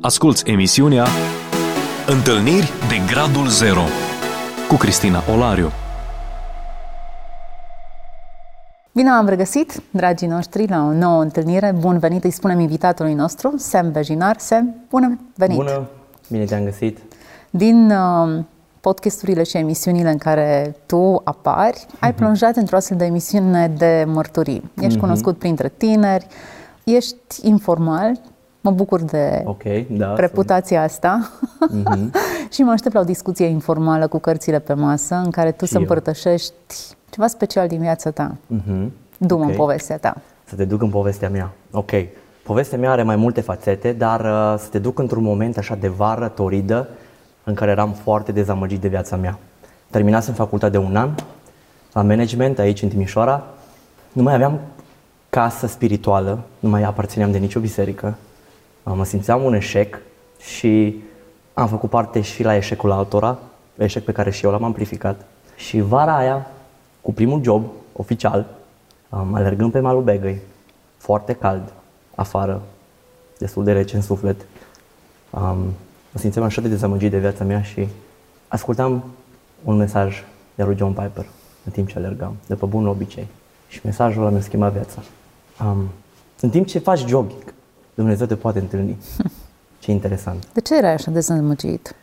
Asculți emisiunea Întâlniri de Gradul Zero cu Cristina Olariu. Bine am regăsit, dragii noștri, la o nouă întâlnire. Bun venit, îi spunem invitatului nostru, Sam Bejinar. Sam, bună venit! Bună, bine te-am găsit! Din uh, podcasturile și emisiunile în care tu apari, mm-hmm. ai plonjat într-o astfel de emisiune de mărturii. Ești mm-hmm. cunoscut printre tineri, ești informal, Mă bucur de okay, da, reputația asta mm-hmm. și mă aștept la o discuție informală cu cărțile pe masă în care tu și să împărtășești ceva special din viața ta. Mm-hmm. Du-mă okay. în povestea ta. Să te duc în povestea mea. Ok. Povestea mea are mai multe fațete, dar uh, să te duc într-un moment așa de vară, toridă, în care eram foarte dezamăgit de viața mea. Terminasem facultatea de un an la management aici în Timișoara. Nu mai aveam casă spirituală, nu mai aparțineam de nicio biserică, mă simțeam un eșec și am făcut parte și la eșecul altora, eșec pe care și eu l-am amplificat. Și vara aia, cu primul job oficial, alergând pe malul Begăi, foarte cald, afară, destul de rece în suflet, um, mă simțeam așa de dezamăgit de viața mea și ascultam un mesaj de lui John Piper în timp ce alergam, de pe bun obicei. Și mesajul ăla mi-a schimbat viața. Um, în timp ce faci jogging, Dumnezeu te poate întâlni. Ce interesant. De ce erai așa dezamăgit?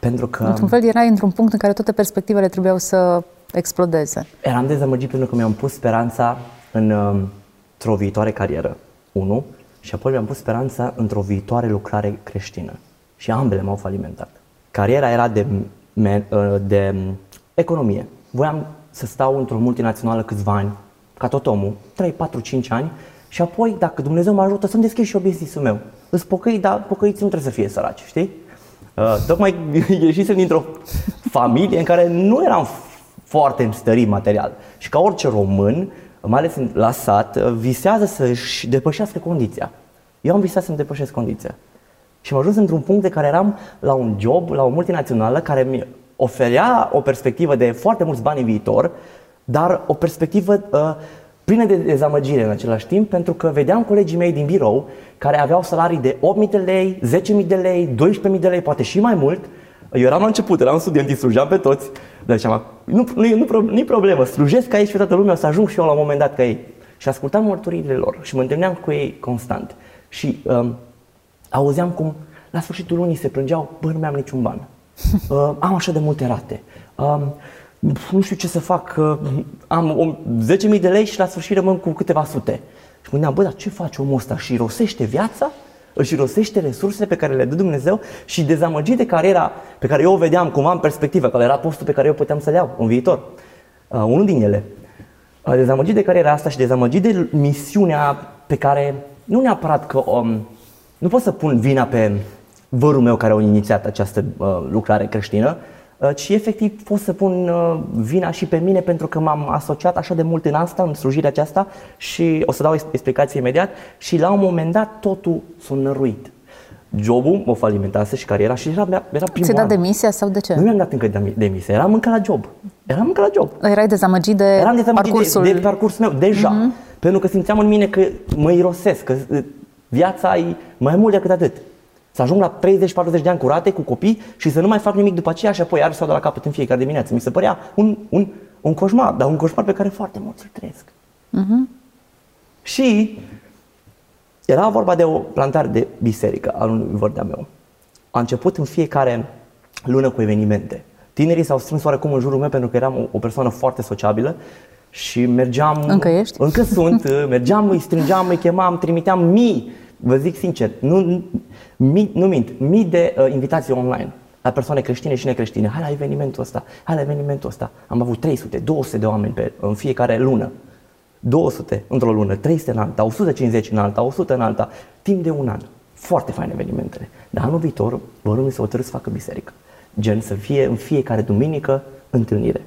Pentru că... Într-un fel erai într-un punct în care toate perspectivele trebuiau să explodeze. Eram dezamăgit pentru că mi-am pus speranța în, um, într-o viitoare carieră, unu, și apoi mi-am pus speranța într-o viitoare lucrare creștină. Și ambele m-au falimentat. Cariera era de, uh, de um, economie. Voiam să stau într-o multinațională câțiva ani, ca tot omul, 3, 4, 5 ani, și apoi, dacă Dumnezeu mă ajută, să-mi deschid și eu business-ul meu. Îți pocăi, dar pocăiți nu trebuie să fie săraci, știi? Uh, tocmai ieșisem dintr-o familie în care nu eram foarte înstărit material. Și ca orice român, mai ales la sat, uh, visează să-și depășească condiția. Eu am visat să-mi depășesc condiția. Și am ajuns într-un punct de care eram la un job, la o multinațională, care mi oferea o perspectivă de foarte mulți bani în viitor, dar o perspectivă uh, plină de dezamăgire în același timp, pentru că vedeam colegii mei din birou care aveau salarii de 8.000 de lei, 10.000 de lei, 12.000 de lei, poate și mai mult. Eu eram la început, eram student, îi slujeam pe toți. Dar ziceam, nu, nu, nu, nu problemă, slujesc aici pe toată lumea, o să ajung și eu la un moment dat ca ei. Și ascultam mărturiile lor și mă întâlneam cu ei constant. Și um, auzeam cum la sfârșitul lunii se plângeau, bă, nu mi-am niciun ban. Uh, am așa de multe rate. Um, nu știu ce să fac, am 10.000 de lei și la sfârșit rămân cu câteva sute. Și mă gândeam, bă, dar ce face omul ăsta? Și rosește viața? Își rosește resursele pe care le dă Dumnezeu și dezamăgit de cariera pe care eu o vedeam cumva în perspectivă, care era postul pe care eu puteam să-l iau în viitor. Uh, unul din ele. Uh, dezamăgit de cariera asta și dezamăgit de misiunea pe care nu neapărat că um, nu pot să pun vina pe vărul meu care a inițiat această uh, lucrare creștină, Uh, ci efectiv pot să pun uh, vina și pe mine pentru că m-am asociat așa de mult în asta, în slujirea aceasta și o să dau explicație imediat și la un moment dat totul s-a năruit. Jobul mă falimentase și cariera și era, era primul Ți-ai dat demisia sau de ce? Nu mi-am dat încă demisia, eram încă la job. Eram încă la job. Erai dezamăgit de Eram dezamăgit parcursul... De, de parcursul meu, deja. Uh-huh. Pentru că simțeam în mine că mă irosesc, că uh, viața e mai mult decât atât. Să ajung la 30-40 de ani curate cu copii și să nu mai fac nimic după aceea și apoi iar să de la capăt în fiecare dimineață. Mi se părea un, un, un coșmar, dar un coșmar pe care foarte mulți îl trăiesc. Uh-huh. Și era vorba de o plantare de biserică al unui vărdea meu. A început în fiecare lună cu evenimente. Tinerii s-au strâns oarecum în jurul meu pentru că eram o, o persoană foarte sociabilă și mergeam... Încă ești? Încă sunt. Mergeam, îi strângeam, îi chemam, trimiteam mii vă zic sincer, nu, mii, nu mint, mii de uh, invitații online la persoane creștine și necreștine. Hai la evenimentul ăsta, hai la evenimentul ăsta. Am avut 300, 200 de oameni pe, în fiecare lună. 200 într-o lună, 300 în alta, 150 în alta, 100 în alta, timp de un an. Foarte faine evenimentele. Dar anul viitor vor mi să hotărâ să facă biserică. Gen să fie în fiecare duminică întâlnire.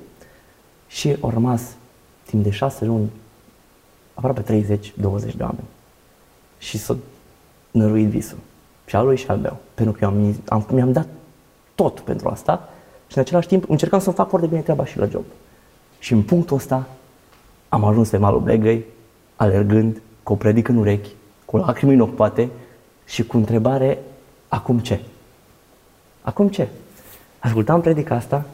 Și au rămas timp de șase luni aproape 30-20 de oameni. Și să năruit visul. Și al lui și al meu. Pentru că eu am, am, mi-am dat tot pentru asta și în același timp încercam să fac foarte bine treaba și la job. Și în punctul ăsta am ajuns pe malul Blegăi, alergând, cu o predică în urechi, cu lacrimi în ochi poate și cu întrebare acum ce? Acum ce? Ascultam predica asta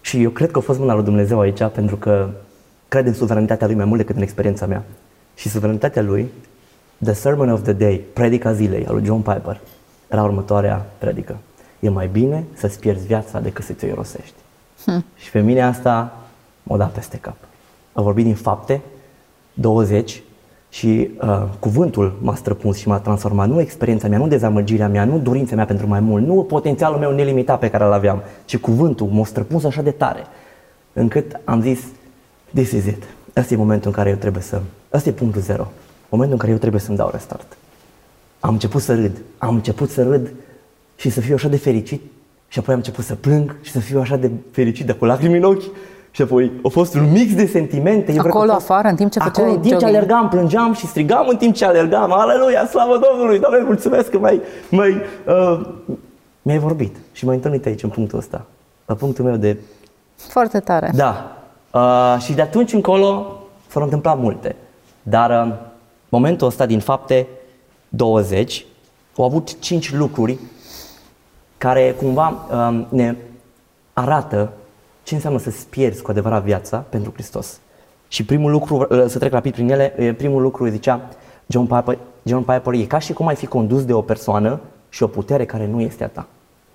și eu cred că a fost mâna lui Dumnezeu aici pentru că cred în suveranitatea lui mai mult decât în experiența mea. Și suveranitatea lui, The Sermon of the Day, predica zilei, al lui John Piper, era următoarea predică. E mai bine să-ți pierzi viața decât să ți-o irosești. Hmm. Și pe mine asta m-a dat peste cap. A vorbit din fapte, 20, și uh, cuvântul m-a străpuns și m-a transformat. Nu experiența mea, nu dezamăgirea mea, nu dorința mea pentru mai mult, nu potențialul meu nelimitat pe care îl aveam, ci cuvântul m-a străpuns așa de tare, încât am zis, this is it. Asta e momentul în care eu trebuie să... Asta e punctul zero. Momentul în care eu trebuie să-mi dau restart. Am început să râd. Am început să râd și să fiu așa de fericit și apoi am început să plâng și să fiu așa de fericit de cu lacrimi în ochi și apoi a fost un mix de sentimente. Eu Acolo fost, afară, în timp ce făceai Acolo, în timp ce alergam, plângeam și strigam în timp ce alergam. Aleluia, slavă Domnului, Doamne, mulțumesc că mai, mai, uh, mi-ai vorbit. Și m-ai întâlnit aici, în punctul ăsta. La punctul meu de... Foarte tare. Da. Uh, și de atunci încolo s-au întâmplat multe. Dar uh, momentul ăsta din fapte 20 au avut cinci lucruri care cumva uh, ne arată ce înseamnă să-ți pierzi cu adevărat viața pentru Hristos. Și primul lucru, uh, să trec rapid prin ele, primul lucru zicea John Piper, John Piper, e ca și cum ai fi condus de o persoană și o putere care nu este a ta.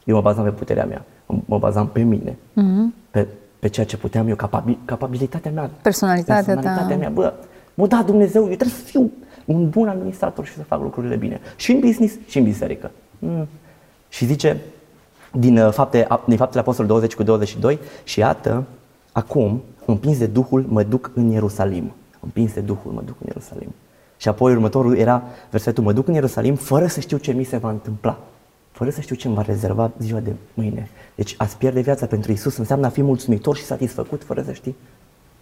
Eu mă bazam pe puterea mea, mă bazam pe mine, mm-hmm. pe, pe ceea ce puteam eu, capabil, capabilitatea mea, personalitatea, personalitatea ta. mea. Bă, mă da Dumnezeu, eu trebuie să fiu un bun administrator și să fac lucrurile bine. Și în business, și în biserică. Mm. Și zice, din, uh, fapte, din faptele Apostolului 20 cu 22 și iată, acum, împins de Duhul, mă duc în Ierusalim. Împins de Duhul, mă duc în Ierusalim. Și apoi următorul era versetul, mă duc în Ierusalim fără să știu ce mi se va întâmpla. Fără să știu ce îmi va rezerva ziua de mâine. Deci a pierde viața pentru Isus înseamnă a fi mulțumitor și satisfăcut fără să știi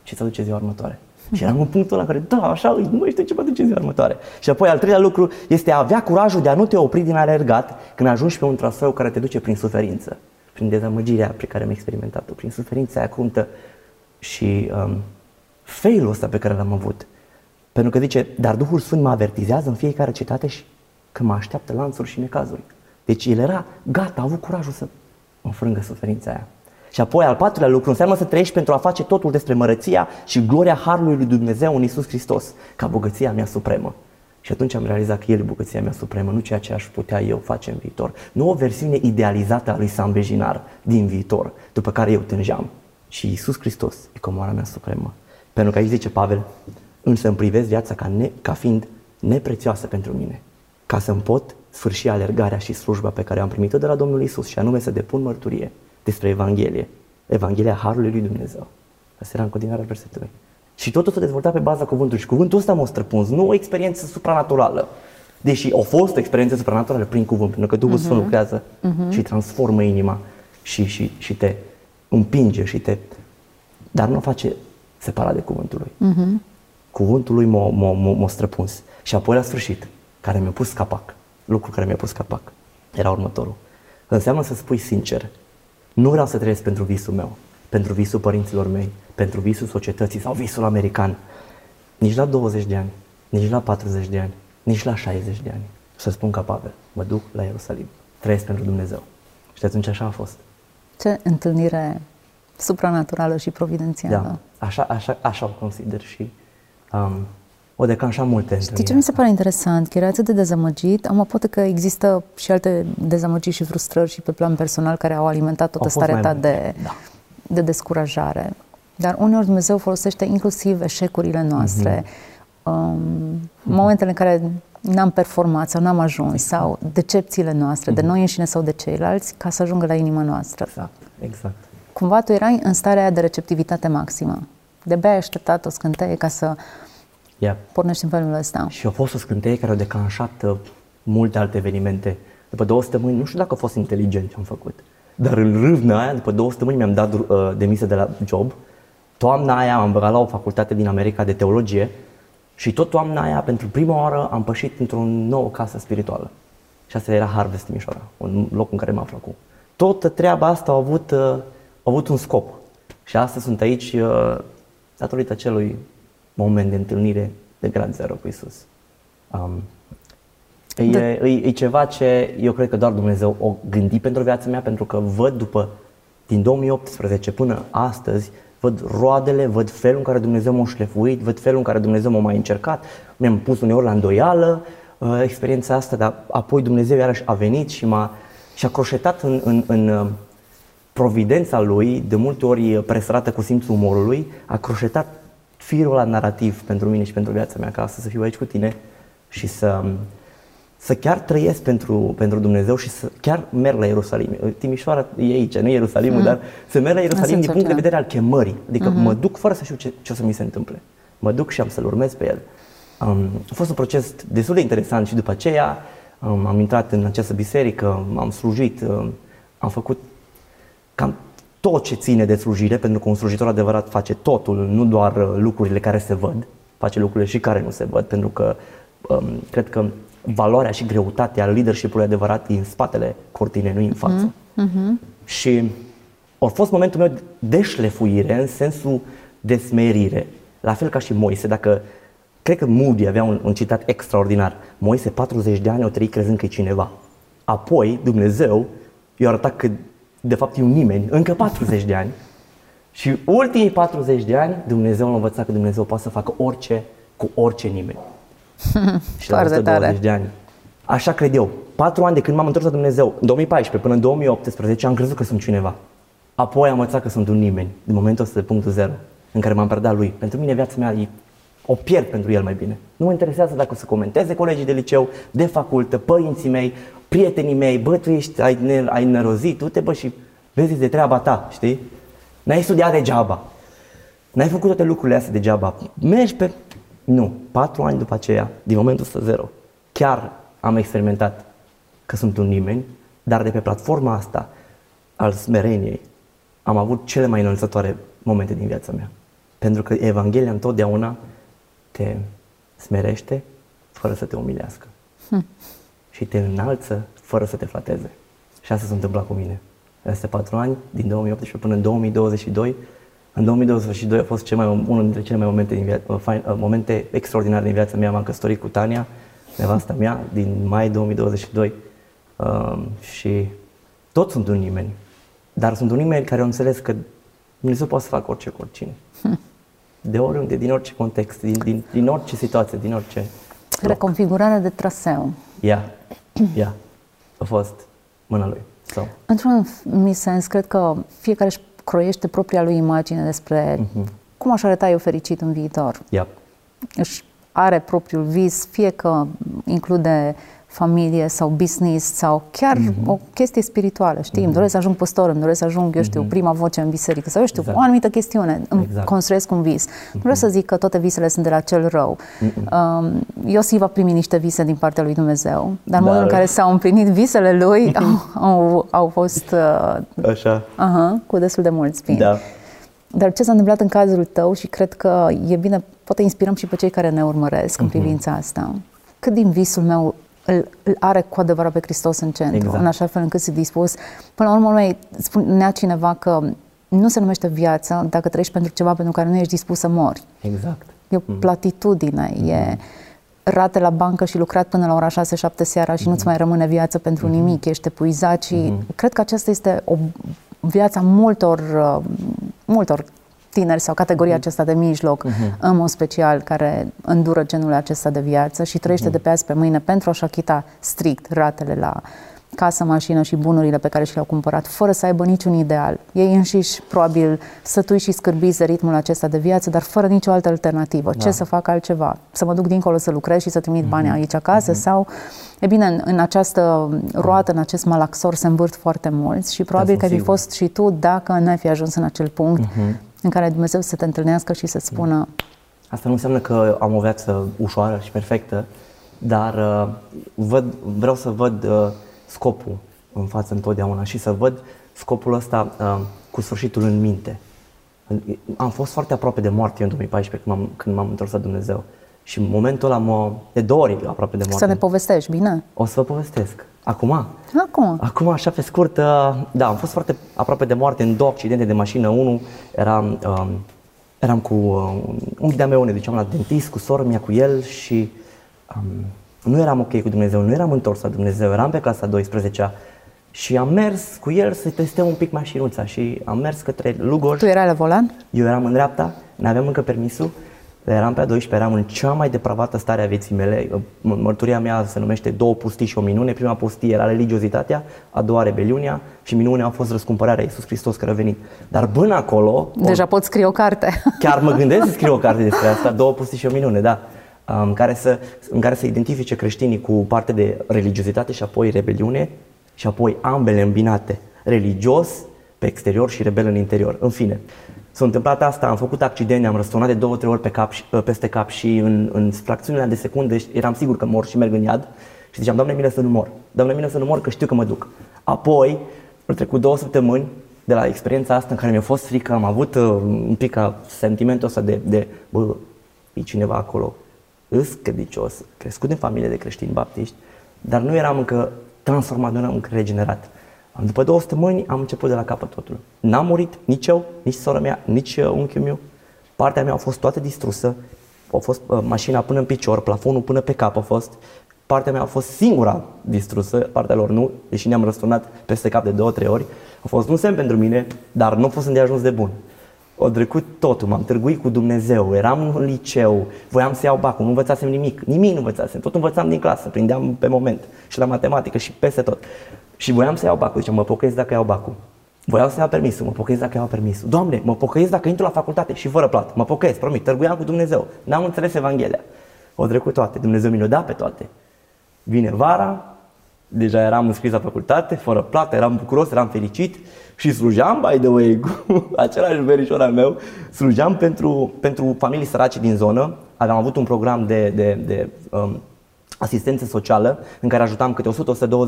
ce să duce ziua următoare. Și eram în punctul ăla care, da, așa, nu mai știu ce mă duce ziua următoare. Și apoi al treilea lucru este a avea curajul de a nu te opri din alergat când ajungi pe un traseu care te duce prin suferință, prin dezamăgirea pe care am experimentat-o, prin suferința aia cruntă și um, failul ăsta pe care l-am avut. Pentru că zice, dar Duhul Sfânt mă avertizează în fiecare cetate și că mă așteaptă lanțuri și necazuri. Deci el era gata, a avut curajul să înfrângă suferința aia. Și apoi al patrulea lucru înseamnă să trăiești pentru a face totul despre mărăția și gloria Harului lui Dumnezeu în Isus Hristos, ca bogăția mea supremă. Și atunci am realizat că El e bogăția mea supremă, nu ceea ce aș putea eu face în viitor. Nu o versiune idealizată a lui Sam Bejinar din viitor, după care eu tângeam. Și Isus Hristos e comoara mea supremă. Pentru că aici zice Pavel, însă îmi privesc viața ca, ne, ca fiind neprețioasă pentru mine, ca să-mi pot sfârși alergarea și slujba pe care am primit-o de la Domnul Isus și anume să depun mărturie despre Evanghelie. Evanghelia Harului lui Dumnezeu. Asta era în continuare versetului. Și totul s-a dezvoltat pe baza cuvântului. Și cuvântul ăsta m-a străpuns, nu o experiență supranaturală. Deși a fost o experiență supranaturală prin cuvânt, pentru că Duhul uh-huh. Sfânt lucrează uh-huh. și transformă inima și, și, și te împinge și te... Dar nu o face separat de cuvântul lui. Uh-huh. Cuvântul lui m-a, m-a, m-a, m-a străpuns. Și apoi la sfârșit, care mi-a pus capac, lucru care mi-a pus capac, era următorul. Înseamnă să spui sincer, nu vreau să trăiesc pentru visul meu, pentru visul părinților mei, pentru visul societății sau visul american. Nici la 20 de ani, nici la 40 de ani, nici la 60 de ani. Să spun ca Pavel, mă duc la Ierusalim, trăiesc pentru Dumnezeu. Și atunci așa a fost. Ce întâlnire supranaturală și providențială. Da, așa, așa, așa o consider și um, o declanșa multe Știi ce mi se pare interesant? Că era atât de dezamăgit. Am poate că există și alte dezamăgiri și frustrări și pe plan personal care au alimentat toată starea ta de, da. de descurajare. Dar uneori Dumnezeu folosește inclusiv eșecurile noastre, mm-hmm. um, momentele în care n-am performat sau n-am ajuns sau decepțiile noastre, mm-hmm. de mhm. noi înșine sau de ceilalți, ca să ajungă la inima noastră. Exact, exact. Cumva tu erai în starea de receptivitate maximă. De-abia ai așteptat o scânteie ca să yeah. pornești în felul ăsta. Și a fost o scânteie care a declanșat uh, multe alte evenimente. După două săptămâni, nu știu dacă a fost inteligent ce am făcut, dar în râvna aia, după două săptămâni mi-am dat uh, demisia de la job. Toamna aia am băgat la o facultate din America de teologie și tot toamna aia, pentru prima oară, am pășit într-o nouă casă spirituală. Și asta era Harvest Timișoara, un loc în care m-am făcut. Toată treaba asta a avut, uh, a avut un scop. Și astăzi sunt aici uh, datorită celui moment de întâlnire de grad zero cu Isus. Um, E, e, e ceva ce eu cred că doar Dumnezeu o gândi pentru viața mea, pentru că văd după, din 2018 până astăzi, văd roadele, văd felul în care Dumnezeu m-a șlefuit, văd felul în care Dumnezeu m-a mai încercat, mi-am pus uneori la îndoială uh, experiența asta, dar apoi Dumnezeu iarăși a venit și m-a și a croșetat în, în, în uh, providența lui, de multe ori presărată cu simțul umorului, a croșetat firul la narrativ pentru mine și pentru viața mea, ca astăzi să fiu aici cu tine și să, să chiar trăiesc pentru, pentru Dumnezeu și să chiar merg la Ierusalim. Timișoara e aici, nu Ierusalimul, mm. dar să merg la Ierusalim din punct de vedere al chemării. Adică mm-hmm. mă duc fără să știu ce, ce o să mi se întâmple. Mă duc și am să-L urmez pe El. Um, a fost un proces destul de interesant și după aceea um, am intrat în această biserică, am slujit, um, am făcut cam tot ce ține de slujire, pentru că un slujitor adevărat face totul, nu doar uh, lucrurile care se văd, face lucrurile și care nu se văd, pentru că um, cred că valoarea și greutatea leadership-ului adevărat e în spatele cortinei, nu în față. Uh-huh. Și a fost momentul meu de șlefuire în sensul de smerire. La fel ca și Moise, dacă cred că Moody avea un, un citat extraordinar. Moise 40 de ani o trăit crezând că e cineva. Apoi Dumnezeu i-a arătat că de fapt e un nimeni, încă 40 de ani. Și ultimii 40 de ani Dumnezeu a învățat că Dumnezeu poate să facă orice cu orice nimeni. și la 120 de ani. Așa cred eu. Patru ani de când m-am întors la Dumnezeu, în 2014 până în 2018, am crezut că sunt cineva. Apoi am învățat că sunt un nimeni, din momentul ăsta de punctul zero, în care m-am predat lui. Pentru mine viața mea e o pierd pentru el mai bine. Nu mă interesează dacă o să comenteze colegii de liceu, de facultă, părinții mei, prietenii mei, bă, tu ești, ai, ne, ai nerozit, tu te bă și vezi de treaba ta, știi? N-ai studiat degeaba. N-ai făcut toate lucrurile astea degeaba. Mergi pe... Nu. Patru ani după aceea, din momentul ăsta zero, chiar am experimentat că sunt un nimeni, dar de pe platforma asta al smereniei am avut cele mai înălțătoare momente din viața mea. Pentru că Evanghelia întotdeauna te smerește fără să te umilească. Hm. Și te înalță fără să te flateze. Și asta s-a întâmplat cu mine. Peste patru ani, din 2018 până în 2022, în 2022 a fost cel mai, unul dintre cele mai momente, din via- uh, uh, momente extraordinare din viața mea. M-am căsătorit cu Tania, nevasta mea, din mai 2022 uh, și toți sunt un nimeni. Dar sunt un nimeni care au înțeles că Dumnezeu poate să facă orice cu oricine. Hm. De oriunde, din orice context, din, din, din orice situație, din orice Reconfigurarea de traseu. Ia, yeah. ia, yeah. a fost mâna lui. So. Într-un mi sens, cred că fiecare își croiește propria lui imagine despre mm-hmm. cum aș arăta eu fericit în viitor. Yep. Își are propriul vis, fie că include familie sau business sau chiar mm-hmm. o chestie spirituală, știi? Mm-hmm. Îmi doresc să ajung păstor, îmi doresc să ajung, eu știu, mm-hmm. prima voce în biserică sau eu știu, exact. o anumită chestiune, îmi exact. construiesc un vis. Mm-hmm. Nu vreau să zic că toate visele sunt de la cel rău. Mm-hmm. Um, Iosif va primi niște vise din partea lui Dumnezeu, dar în modul în care s-au împlinit visele lui au, au, au fost uh, Așa. Uh-huh, cu destul de mulți spini. Da. Dar ce s-a întâmplat în cazul tău și cred că e bine, poate inspirăm și pe cei care ne urmăresc mm-hmm. în mhm. privința asta. Cât din visul meu îl, îl are cu adevărat pe Hristos în centru, exact. în așa fel încât să dispus. Până la urmă, mai spunea cineva că nu se numește viață dacă trăiești pentru ceva pentru care nu ești dispus să mori. Exact. E o mm. platitudine, mm. e rate la bancă și lucrat până la ora 6-7 seara și mm. nu-ți mai rămâne viață pentru mm. nimic, ești epuizat și mm. cred că aceasta este o viața multor, uh, multor tineri sau categoria uh-huh. aceasta de mijloc, uh-huh. în mod special, care îndură genul acesta de viață și trăiește uh-huh. de pe azi pe mâine pentru a-și achita strict ratele la casă, mașină și bunurile pe care și le-au cumpărat, fără să aibă niciun ideal. Ei înșiși, probabil, sătui și scârbiți de ritmul acesta de viață, dar fără nicio altă alternativă. Da. Ce să fac altceva? Să mă duc dincolo să lucrez și să trimit mm-hmm. banii aici acasă? Mm-hmm. Sau, e bine, în, în această roată, în acest malaxor, se învârt foarte mulți și probabil da, că ai fi fost și tu dacă nu ai fi ajuns în acel punct mm-hmm în care Dumnezeu să te întâlnească și să spună... Asta nu înseamnă că am o viață ușoară și perfectă, dar uh, văd, vreau să văd uh, scopul în față întotdeauna și să văd scopul ăsta uh, cu sfârșitul în minte. Am fost foarte aproape de moarte în 2014 când m-am, când m-am întors la Dumnezeu. Și în momentul ăla mă, de două ori aproape de moarte. Să ne povestești, bine? O să vă povestesc. Acum? Acum. Acum, așa pe scurt, uh, da, am fost foarte aproape de moarte în două accidente de mașină. Unul eram, um, eram cu uh, un de-a meu, ne duceam la dentist cu sora mea, cu el și um, nu eram ok cu Dumnezeu, nu eram întors la Dumnezeu, eram pe clasa 12 și am mers cu el să testăm un pic mașinuța și am mers către Lugoj. Tu erai la volan? Eu eram în dreapta, nu aveam încă permisul, eram pe a 12, eram în cea mai depravată stare a vieții mele. Mărturia mea se numește două pustii și o minune. Prima pustie era religiozitatea, a doua rebeliunea și minunea a fost răscumpărarea Iisus Hristos care a venit. Dar până acolo... Deja pot scrie o carte. Chiar mă gândesc să scriu o carte despre asta, două pustii și o minune, da. În care, să, în care să identifice creștinii cu parte de religiozitate și apoi rebeliune și apoi ambele îmbinate. Religios pe exterior și rebel în interior. În fine, S-a întâmplat asta, am făcut accident, am răsturnat de două, trei ori pe cap, peste cap și în, în fracțiunile de secunde eram sigur că mor și merg în iad și ziceam, Doamne, mine să nu mor, Doamne, mine să nu mor, că știu că mă duc. Apoi, au trecut două săptămâni de la experiența asta în care mi-a fost frică, am avut uh, un pic ca sentimentul ăsta de, de bă, e cineva acolo, îs credicios, crescut în familie de creștini baptiști, dar nu eram încă transformat, nu eram încă regenerat. După două săptămâni am început de la capăt totul. N-am murit nici eu, nici sora mea, nici uh, unchiul meu. Partea mea a fost toată distrusă. A fost uh, mașina până în picior, plafonul până pe cap a fost. Partea mea a fost singura distrusă, partea lor nu, deși ne-am răsturnat peste cap de două, trei ori. A fost un semn pentru mine, dar nu a fost de ajuns de bun. O trecut totul, m-am târguit cu Dumnezeu, eram în liceu, voiam să iau bacul, nu învățasem nimic, nimic nu învățasem, tot învățam din clasă, prindeam pe moment și la matematică și peste tot. Și voiam să iau bacul, ziceam, mă pocăiesc dacă iau bacul. Voiau să iau permisul, mă pocăiesc dacă iau permisul. Doamne, mă pocăiesc dacă intru la facultate și fără plată. Mă pocăiesc, promit, tărguiam cu Dumnezeu. N-am înțeles Evanghelia. O trecut toate, Dumnezeu mi-le da pe toate. Vine vara, deja eram înscris la facultate, fără plată, eram bucuros, eram fericit și slujeam, by the way, cu același verișor al meu, slujeam pentru, pentru familii sărace din zonă. Aveam avut un program de, de, de um, asistență socială în care ajutam câte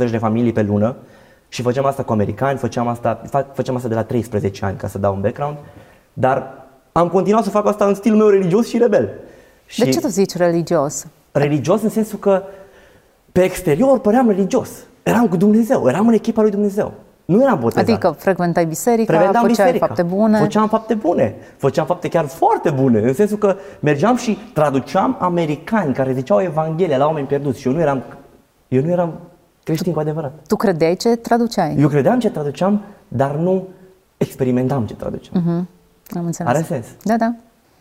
100-120 de familii pe lună și făceam asta cu americani, făceam asta, făceam asta de la 13 ani ca să dau un background, dar am continuat să fac asta în stilul meu religios și rebel. Și de ce tu zici religios? Religios în sensul că pe exterior păream religios. Eram cu Dumnezeu, eram în echipa lui Dumnezeu. Nu eram botezat. Adică frecventai biserica, Frecventam făceai biserica. fapte bune. Făceam fapte bune. Făceam fapte chiar foarte bune. În sensul că mergeam și traduceam americani care ziceau Evanghelia la oameni pierduți. Și eu nu eram, eu nu eram creștin cu adevărat. Tu credeai ce traduceai? Eu credeam ce traduceam, dar nu experimentam ce traduceam. Uh-huh. Am înțeles. Are sens? Da, da.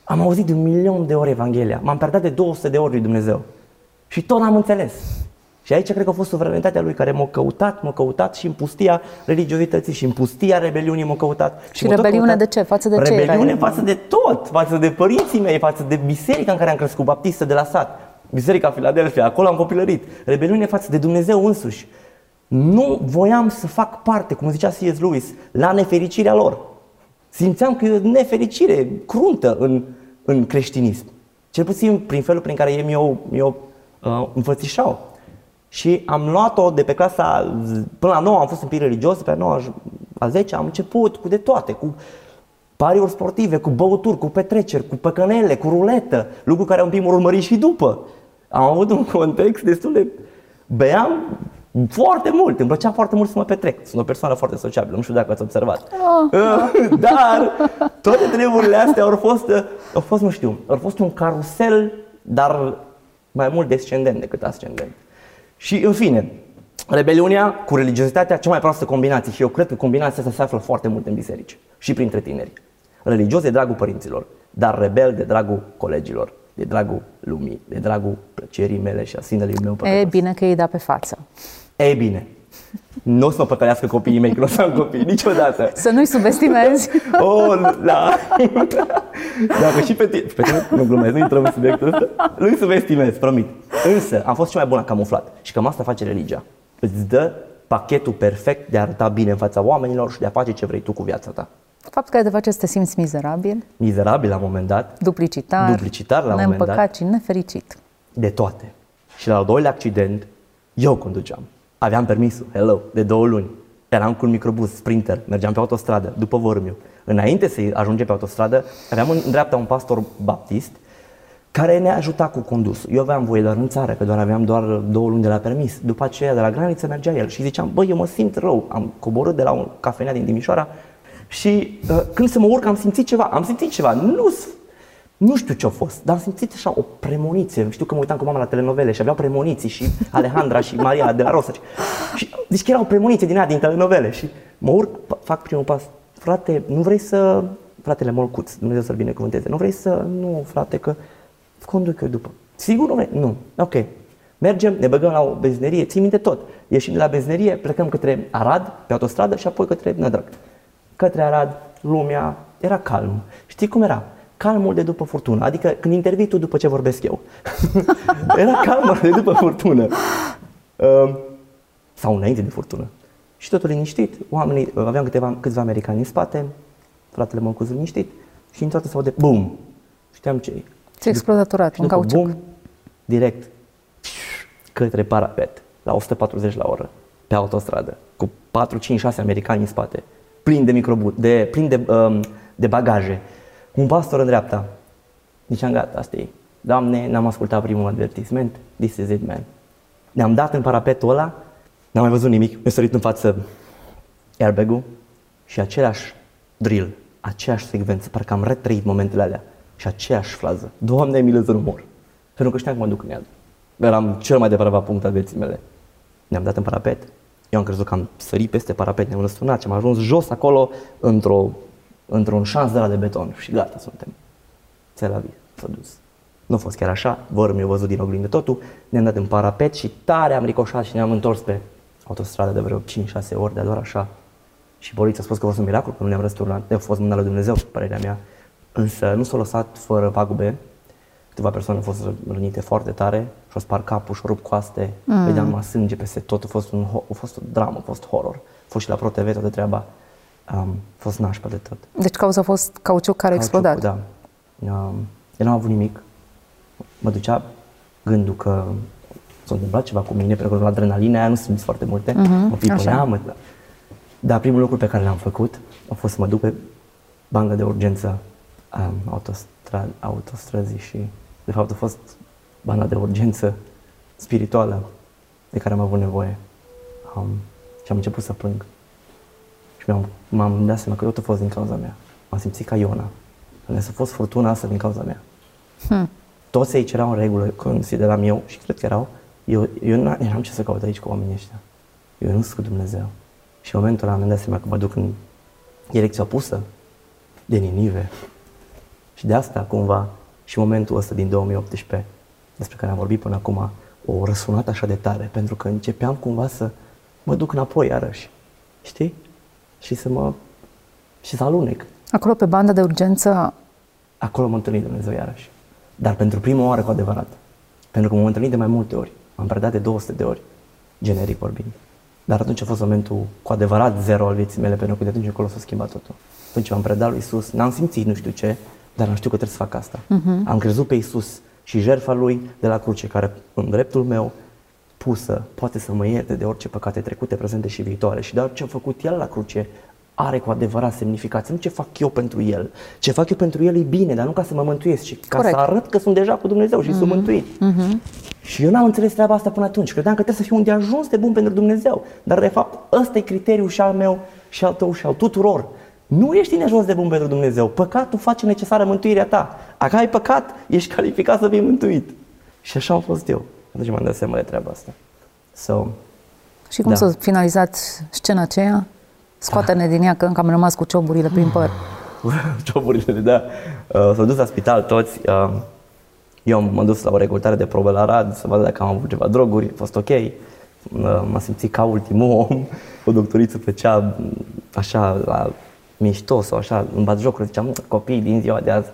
Am auzit de un milion de ori Evanghelia. M-am perdat de 200 de ori lui Dumnezeu. Și tot n-am înțeles. Și aici cred că a fost suveranitatea lui care m-a căutat, m-a căutat și în pustia religiozității și în pustia rebeliunii m-a căutat. Și, și rebeliune de ce? Față de ce? Rebeliune față de tot, față de părinții mei, față de biserica în care am crescut, baptistă de la sat, biserica Filadelfia, acolo am copilărit. Rebeliune față de Dumnezeu însuși. Nu voiam să fac parte, cum zicea C.S. Lewis, la nefericirea lor. Simțeam că e o nefericire cruntă în, în creștinism. Cel puțin prin felul prin care ei mi-o, mi-o uh, înfățișau. Și am luat-o de pe clasa, până la 9 am fost în pic religios, pe 9 a 10 am început cu de toate, cu pariuri sportive, cu băuturi, cu petreceri, cu păcănele, cu ruletă, lucruri care un pic mă urmări și după. Am avut un context destul de... Beam foarte mult, îmi plăcea foarte mult să mă petrec. Sunt o persoană foarte sociabilă, nu știu dacă ați observat. Oh. Dar toate treburile astea au fost, au fost, nu știu, au fost un carusel, dar mai mult descendent decât ascendent. Și în fine, rebeliunea cu religiozitatea, cea mai proastă combinație și eu cred că combinația asta se află foarte mult în biserici și printre tineri. Religios de dragul părinților, dar rebel de dragul colegilor, de dragul lumii, de dragul plăcerii mele și a sinelui meu păcătos. E bine că îi da pe față. E bine. Nu o să mă păcălească copiii mei, că nu o să am copii niciodată. Să nu-i subestimezi. Oh, da. Dacă și pe tine, pe tine nu glumesc, nu intrăm în subiectul ăsta, nu-i subestimez, promit. Însă, am fost cel mai bun la camuflat și cam asta face religia. Îți dă pachetul perfect de a arăta bine în fața oamenilor și de a face ce vrei tu cu viața ta. Faptul că te face să te simți mizerabil. Mizerabil la un moment dat. Duplicitar. Duplicitar la un moment dat. și nefericit. De toate. Și la al doilea accident, eu conduceam. Aveam permisul, hello, de două luni. Eram cu un microbus, sprinter, mergeam pe autostradă, după vormiu. Înainte să ajungem pe autostradă, aveam în dreapta un pastor baptist care ne ajuta cu condusul. Eu aveam voie doar în țară, că doar aveam doar două luni de la permis. După aceea, de la graniță, mergea el și ziceam, băi, eu mă simt rău. Am coborât de la un cafenea din Timișoara și uh, când să mă urc am simțit ceva. Am simțit ceva. Nu Nu știu ce a fost, dar am simțit așa o premoniție. Știu că mă uitam cu mama la telenovele și aveau premoniții și Alejandra și Maria de la Rosa. Și, și deci era o premoniție din aia din telenovele și mă urc, fac primul pas. Frate, nu vrei să... Fratele Molcuț, Dumnezeu să-l binecuvânteze. Nu vrei să... Nu, frate, că conduc eu după. Sigur nu vrei? Nu. Ok. Mergem, ne băgăm la o benzinerie, ții minte tot. Ieșim de la benzinerie, plecăm către Arad, pe autostradă și apoi către Nădrăc. Către Arad, lumea era calm. Știi cum era? Calmul de după furtună, adică când intervii tu după ce vorbesc eu. era calmul de după furtună. Uh, sau înainte de furtună. Și totul liniștit, oamenii, aveam câteva, câțiva americani în spate, fratele meu cu liniștit și într-o dată se aude BUM! Știam ce Ce explodatorat, și un după cauciuc. BUM! Direct către parapet, la 140 la oră, pe autostradă, cu 4, 5, 6 americani în spate, plin de microbut, de, plin de, um, de bagaje. Un pastor în dreapta. Ziceam, gata, asta e. Doamne, n-am ascultat primul advertisment, this is it, man. Ne-am dat în parapetul ăla, n-am mai văzut nimic, mi-a sărit în față airbag-ul și același drill, aceeași secvență, parcă am retrăit momentele alea și aceeași frază. Doamne, milă să nu mor. Pentru că știam că mă duc în iad. Eram cel mai depravat punct al vieții mele. Ne-am dat în parapet. Eu am crezut că am sărit peste parapet, ne-am răsturnat și am ajuns jos acolo într-o, într-un șans de la de beton și gata, suntem. Țel la vie, s-a dus. Nu a fost chiar așa, vor mi-a văzut din oglindă totul, ne-am dat în parapet și tare am ricoșat și ne-am întors pe autostradă de vreo 5-6 ori, de doar așa. Și poliția a spus că a fost un miracol, că nu ne-am răsturnat, a fost mâna lui Dumnezeu, părerea mea. Însă nu s-a lăsat fără pagube, câteva persoane au fost rănite foarte tare și au spart capul și au rupt coaste, mm. vedeam numai sânge peste tot, a fost, un, ho- a fost o dramă, a fost horror. A fost și la ProTV toată treaba, um, a fost nașpa de tot. Deci cauza a fost cauciuc care a explodat. Cauciucul, Da. Um, eu n-am avut nimic, mă ducea gândul că s-a întâmplat ceva cu mine, pentru că la adrenalină aia nu simți foarte multe, Mhm, mă piponeam, mă... Dar primul lucru pe care l-am făcut a fost să mă duc pe banda de urgență um, autostra- autostrăzii și de fapt a fost banda de urgență spirituală de care am avut nevoie. Um, și am început să plâng. Și mi-am, m-am dat seama că tot a fost din cauza mea. M-am simțit ca Iona. Ales a fost furtuna asta din cauza mea. Hmm. Toți aici erau în regulă, consideram eu și cred că erau. Eu, eu nu eram ce să caut aici cu oamenii ăștia. Eu nu sunt cu Dumnezeu. Și în momentul ăla mi-am dat seama că mă duc în direcția opusă de Ninive. Și de asta, cumva, și momentul ăsta din 2018, despre care am vorbit până acum, o răsunat așa de tare, pentru că începeam cumva să mă duc înapoi iarăși, știi? Și să mă... și să alunec. Acolo pe banda de urgență, Acolo m-a întâlnit Dumnezeu iarăși. Dar pentru prima oară cu adevărat. Pentru că m-am întâlnit de mai multe ori. M-am predat de 200 de ori, generic vorbind. Dar atunci a fost momentul cu adevărat zero al vieții mele, pentru că de atunci încolo s-a schimbat totul. Atunci m-am predat lui Isus, n-am simțit nu știu ce, dar am știut că trebuie să fac asta. Uh-huh. Am crezut pe Isus și jertfa lui de la cruce, care în dreptul meu pusă, poate să mă ierte de orice păcate trecute, prezente și viitoare. Și doar ce a făcut El la cruce are cu adevărat semnificație. Nu ce fac eu pentru El. Ce fac eu pentru El e bine, dar nu ca să mă mântuiesc, ci ca Corect. să arăt că sunt deja cu Dumnezeu și sunt mântuit. Și eu n-am înțeles treaba asta până atunci. Credeam că trebuie să fiu un de ajuns de bun pentru Dumnezeu. Dar de fapt ăsta e criteriul și al meu și al tău și al tuturor. Nu ești de ajuns de bun pentru Dumnezeu. Păcatul face necesară mântuirea ta. Dacă ai păcat, ești calificat să fii mântuit. Și așa am fost eu. Atunci m-am dat seama de treaba asta. So, și cum Da. s-a finalizat scena aceea? Scoate-ne din ea că încă am rămas cu cioburile prin păr. Cioburile, da. Uh, s-au dus la spital toți. Uh, eu m-am dus la o recrutare de probe la rad să văd dacă am avut ceva droguri. A fost ok. Uh, m-am simțit ca ultimul om. O doctoriță făcea m, așa la mișto sau așa, în bat jocuri, ziceam, "Mă, copiii din ziua de azi,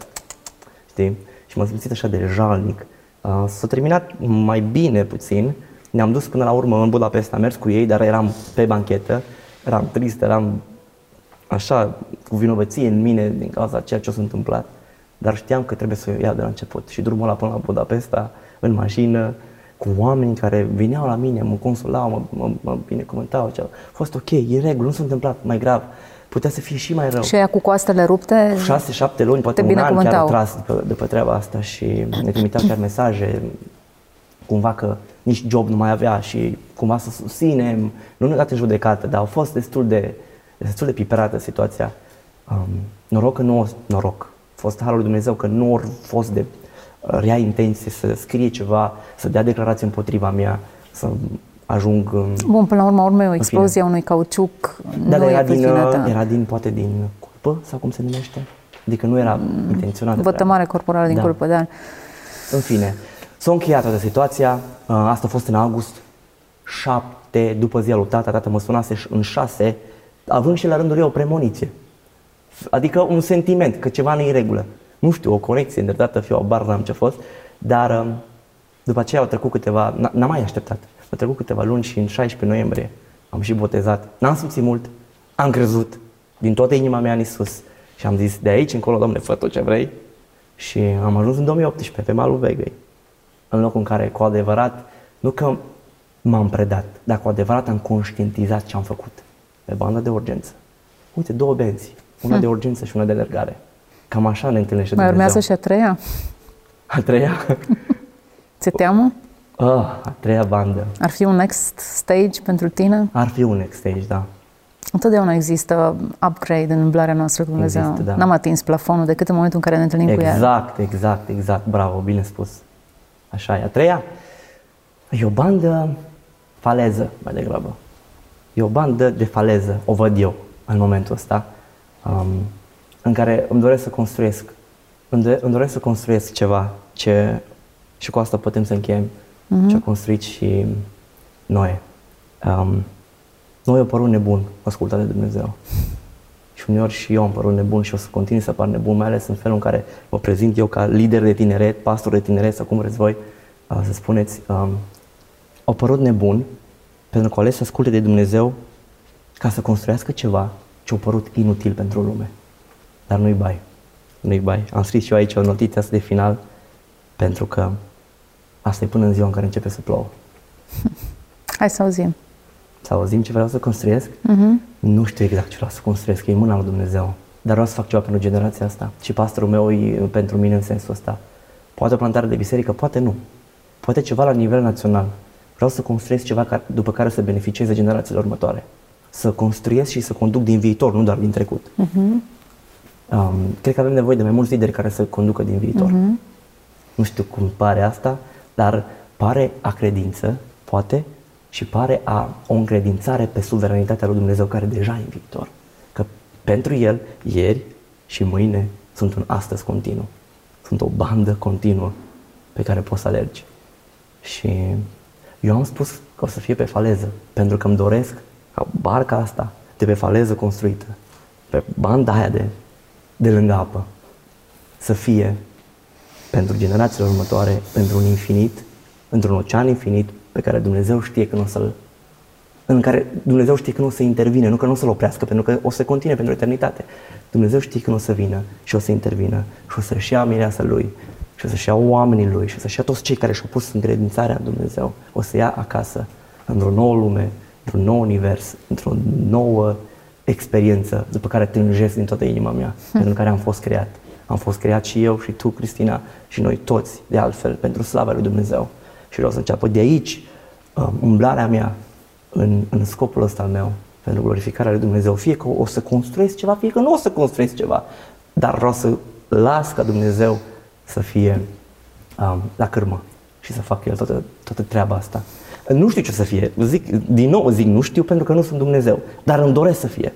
știi? Și m-am simțit așa de jalnic. Uh, s-a terminat mai bine puțin. Ne-am dus până la urmă în Budapesta, am mers cu ei, dar eram pe banchetă. Eram trist, eram așa, cu vinovăție în mine din cauza ceea ce s-a întâmplat. Dar știam că trebuie să o iau de la început. Și drumul ăla până la Budapesta, în mașină, cu oameni care vineau la mine, mă consolau, mă, mă, mă binecuvântau. Ce... A fost ok, e în regulă, nu s-a întâmplat mai grav. Putea să fie și mai rău. Și aia cu coastele rupte, Șase, șapte luni, poate Te un an chiar binecuvântau. au tras după, după treaba asta și ne trimiteau chiar mesaje cumva că nici job nu mai avea și cumva să susținem, nu ne dat în judecată, dar au fost destul de, destul de piperată situația. Um, noroc că nu, noroc, a fost harul lui Dumnezeu, că nu au fost de uh, rea intenție să scrie ceva, să dea declarații împotriva mea, să ajung în... Bun, până la urmă, urme o explozie a unui cauciuc Da, nu dar e era pe din, vina uh, ta. era din, poate din culpă, sau cum se numește? Adică nu era mm, intenționat. Vătămare corporală din Da. culpă, dar În fine, s-a încheiat toată situația. Uh, Asta a fost în august 7, după ziua lui tata, tata mă sunase și în 6, având și la rândul ei o premoniție. Adică un sentiment, că ceva nu e în regulă. Nu știu, o corecție îndreptată, fie o bar, n-am ce a fost, dar um, după aceea au trecut câteva, n- n-am mai așteptat, au trecut câteva luni și în 16 noiembrie am și botezat. N-am simțit mult, am crezut din toată inima mea în Isus și am zis, de aici încolo, Doamne, fă tot ce vrei. Și am ajuns în 2018, pe malul Vegăi, în locul în care cu adevărat, nu că m-am predat, dar cu adevărat am conștientizat ce am făcut pe bandă de urgență. Uite, două benzi, una de urgență și una de alergare. Cam așa ne întâlnește mai Dumnezeu. urmează și a treia? A treia? Ți-e teamă? Ah, a treia bandă. Ar fi un next stage pentru tine? Ar fi un next stage, da. Întotdeauna există upgrade în umblarea noastră cu Dumnezeu. Există, da. N-am atins plafonul decât în momentul în care ne întâlnim cu El. Exact, exact, exact. Bravo, bine spus. Așa e. A treia e o bandă faleză, mai degrabă. E o bandă de faleză, o văd eu în momentul ăsta, um, în care îmi doresc să construiesc. Îmi, do- îmi doresc să construiesc ceva ce, și cu asta putem să încheiem, ce a construit și noi. Um, noi au părut nebun ascultat de Dumnezeu. Și uneori și eu am părut nebun și o să continui să par nebun, mai ales în felul în care mă prezint eu ca lider de tineret, pastor de tineret sau cum vreți voi uh, să spuneți. Um, au părut nebun pentru că au ales să asculte de Dumnezeu ca să construiască ceva ce au părut inutil pentru lume. Dar nu-i bai. Nu-i bai. Am scris și eu aici o notiță asta de final pentru că asta e până în ziua în care începe să plouă. Hai să auzim. Să auzim ce vreau să construiesc? Uh-huh. Nu știu exact ce vreau să construiesc, e în mâna lui Dumnezeu. Dar vreau să fac ceva pentru generația asta. Și pastorul meu e pentru mine în sensul ăsta. Poate o plantare de biserică, poate nu. Poate ceva la nivel național. Vreau să construiesc ceva ca, după care să beneficieze generațiile următoare. Să construiesc și să conduc din viitor, nu doar din trecut. Uh-huh. Um, cred că avem nevoie de mai mulți lideri care să conducă din viitor. Uh-huh. Nu știu cum pare asta, dar pare a credință, poate, și pare a o încredințare pe suveranitatea lui Dumnezeu care deja e în viitor. Că pentru El, ieri și mâine sunt un astăzi continuu. Sunt o bandă continuă pe care poți să alergi. Și eu am spus că o să fie pe faleză, pentru că îmi doresc ca barca asta de pe faleză construită, pe banda aia de, de lângă apă, să fie pentru generațiile următoare, pentru un infinit, într-un ocean infinit pe care Dumnezeu știe că nu o să-l în care Dumnezeu știe că nu o să intervine, nu că nu o să-l oprească, pentru că o să continue pentru eternitate. Dumnezeu știe că nu o să vină și o să intervină și o să-și ia mireasa Lui și o să-și ia oamenii Lui și o să-și ia toți cei care și-au pus încredințarea în Dumnezeu. O să ia acasă, într-o nouă lume, într-un nou univers, într-o nouă experiență după care tânjesc din toată inima mea, pentru care am fost creat. Am fost creat și eu și tu, Cristina, și noi toți, de altfel, pentru slava lui Dumnezeu. Și vreau să înceapă de aici um, umblarea mea în, în scopul ăsta al meu, pentru glorificarea lui Dumnezeu. Fie că o să construiesc ceva, fie că nu o să construiesc ceva, dar vreau să las ca Dumnezeu să fie um, la cârmă și să facă El toată, toată treaba asta. Nu știu ce să fie, zic, din nou zic nu știu pentru că nu sunt Dumnezeu, dar îmi doresc să fie.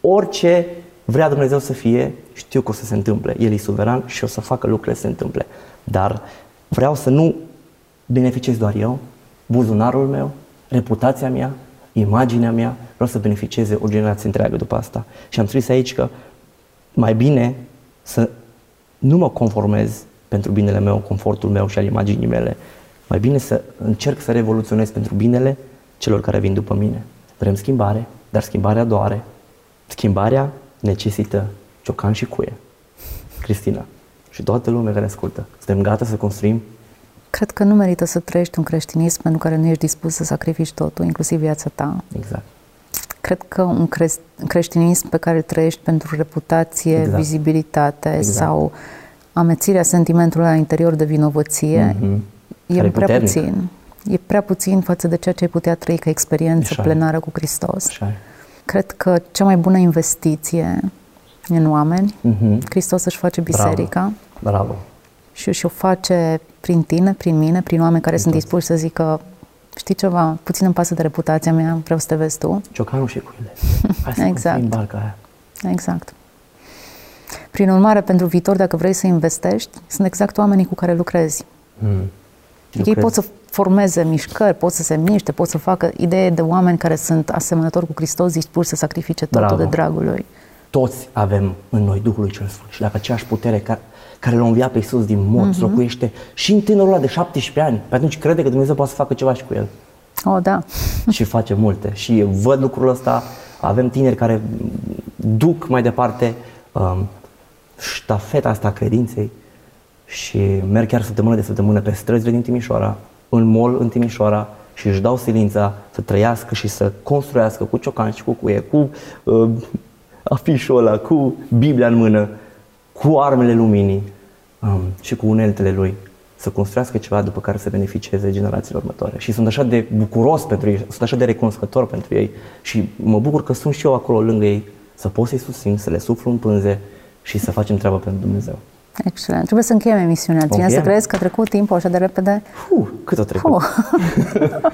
Orice vrea Dumnezeu să fie, știu că o să se întâmple. El e suveran și o să facă lucrurile să se întâmple. Dar vreau să nu beneficiez doar eu, buzunarul meu, reputația mea, imaginea mea, vreau să beneficieze o generație întreagă după asta. Și am scris aici că mai bine să nu mă conformez pentru binele meu, confortul meu și al imaginii mele. Mai bine să încerc să revoluționez pentru binele celor care vin după mine. Vrem schimbare, dar schimbarea doare. Schimbarea necesită ciocan și cuie. Cristina și toată lumea care ascultă. Suntem gata să construim Cred că nu merită să trăiești un creștinism pentru care nu ești dispus să sacrifici totul, inclusiv viața ta. exact. Cred că un cre- creștinism pe care îl trăiești pentru reputație, Exact. vizibilitate Exact. sau amețirea sentimentului la interior de vinovăție Mhm. e Care e prea puternic. puțin. E prea puțin față de ceea ce ai putea trăi ca experiență Așa e. plenară cu Hristos. Așa e. Cred că cea mai bună investiție în oameni. Hristos își face biserica Bravo. și și o face prin tine, prin mine, prin oameni care sunt dispuși să zică știi ceva, puțin îmi pasă de reputația mea, vreau să te vezi tu. Ciocanul și cuile. Hai să Exact. construim barca aia. Exact. Prin urmare, pentru viitor, dacă vrei să investești, sunt exact oamenii cu care lucrezi. Mm. Eu Ei cred- pot să formeze mișcări, pot să se miște, pot să facă idee de oameni care sunt asemănători cu Hristos, dispuși să sacrifice totul Bravo. de dragul lui. Toți avem în noi Duhul lui cel Sfânt și dacă aceeași putere care, care l-a înviat pe Iisus din morți Mhm. locuiește și în tânărul ăla de 17 ani, pe atunci crede că Dumnezeu poate să facă ceva și cu el. Oh, da. și face multe. Și văd lucrul ăsta, avem tineri care duc mai departe um, ștafeta asta a credinței și merg chiar săptămână de săptămână pe străzile din Timișoara, în mall în Timișoara și își dau silința să trăiască și să construiască cu ciocan și cu cuie, cu uh, afișul ăla, cu Biblia în mână, cu armele luminii um, și cu uneltele lui să construiască ceva după care să beneficieze generațiile următoare. Și sunt așa de bucuros pentru ei, sunt așa de recunoscător pentru ei și mă bucur că sunt și eu acolo lângă ei să pot să-i susțin, să le suflu în pânze și să facem treaba pentru Dumnezeu. Excelent. Trebuie să încheiem emisiunea. Ține să Încheiem? crezi că a trecut timpul așa de repede? Fuh, cât a trecut? Oh,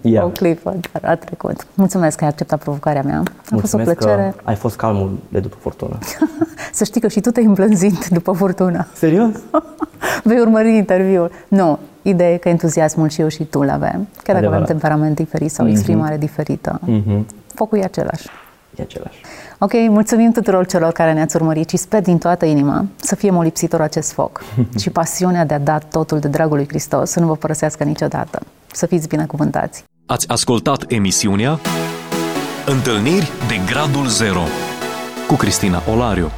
Ia. o clipă, dar a trecut. Mulțumesc că ai acceptat provocarea mea. A fost o Mulțumesc plăcere. că ai fost calmul de după furtună. Să știi că și tu te-ai îmblânzit după furtună. Serios? Vei urmări interviul. Nu, ideea e că entuziasmul și eu și tu îl avem. Chiar dacă avem Adevărat. temperament diferit sau exprimare diferită. Focul e același. E același. Ok, mulțumim tuturor celor care ne-ați urmărit și sper din toată inima să fie molipsitor acest foc și pasiunea de a da totul de dragul lui Hristos să nu vă părăsească niciodată. Să fiți binecuvântați! Ați ascultat emisiunea Întâlniri de Gradul Zero cu Cristina Olariu.